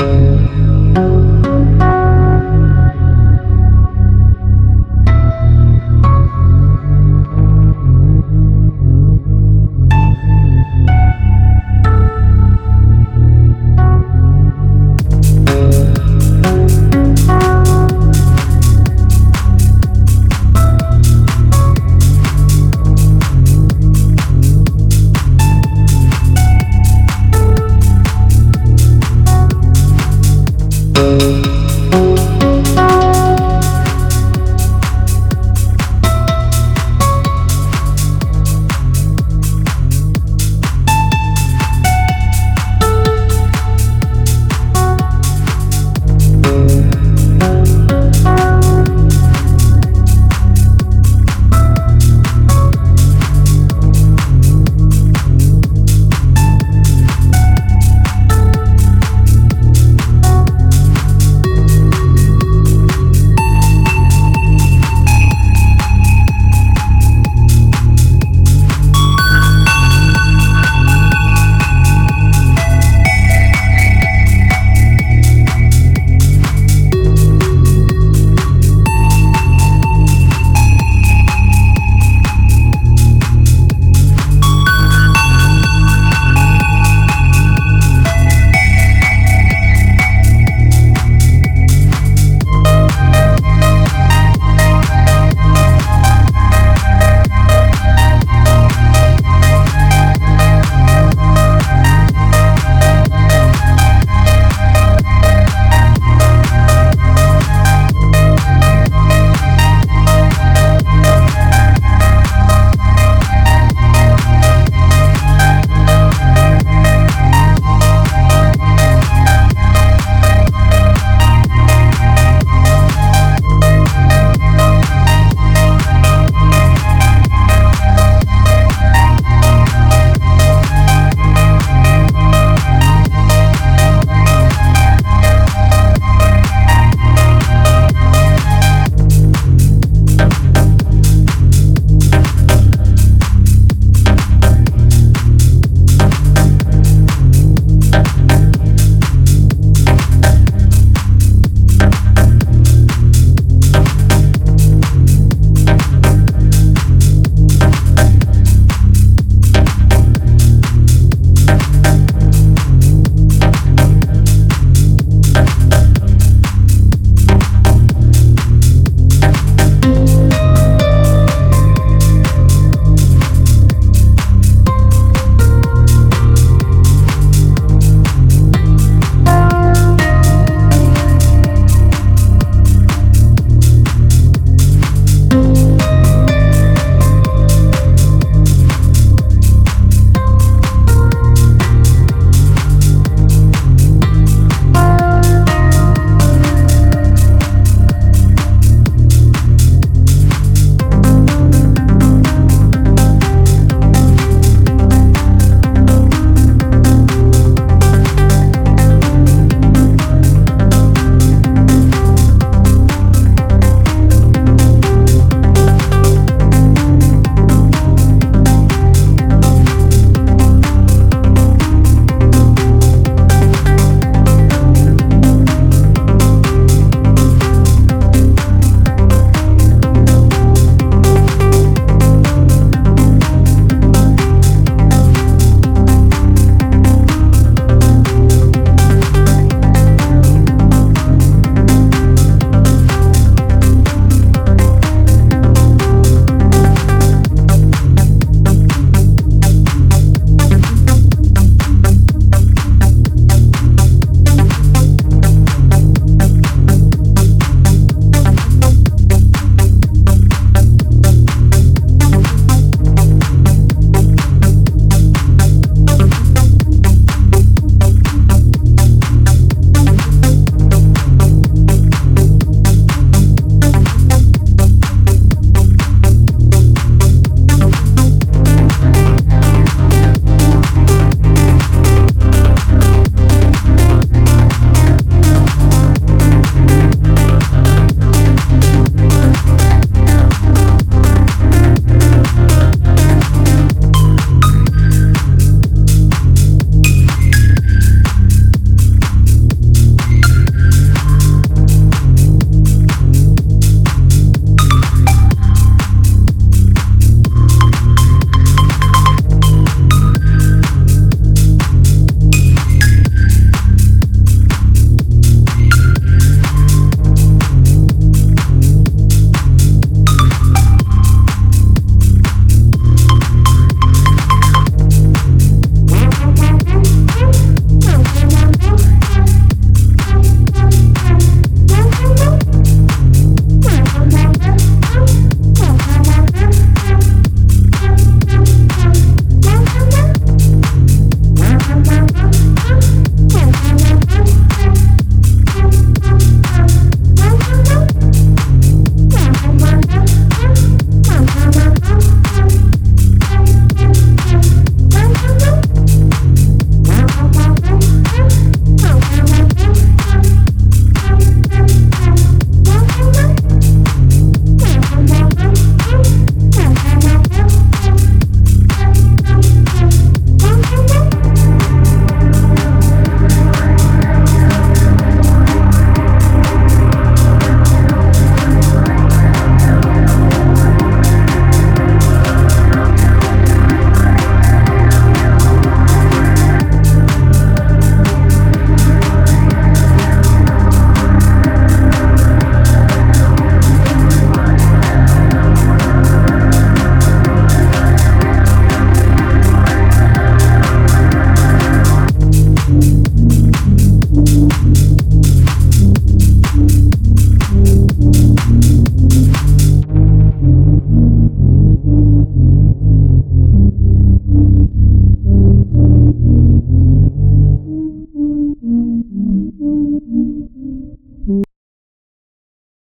Música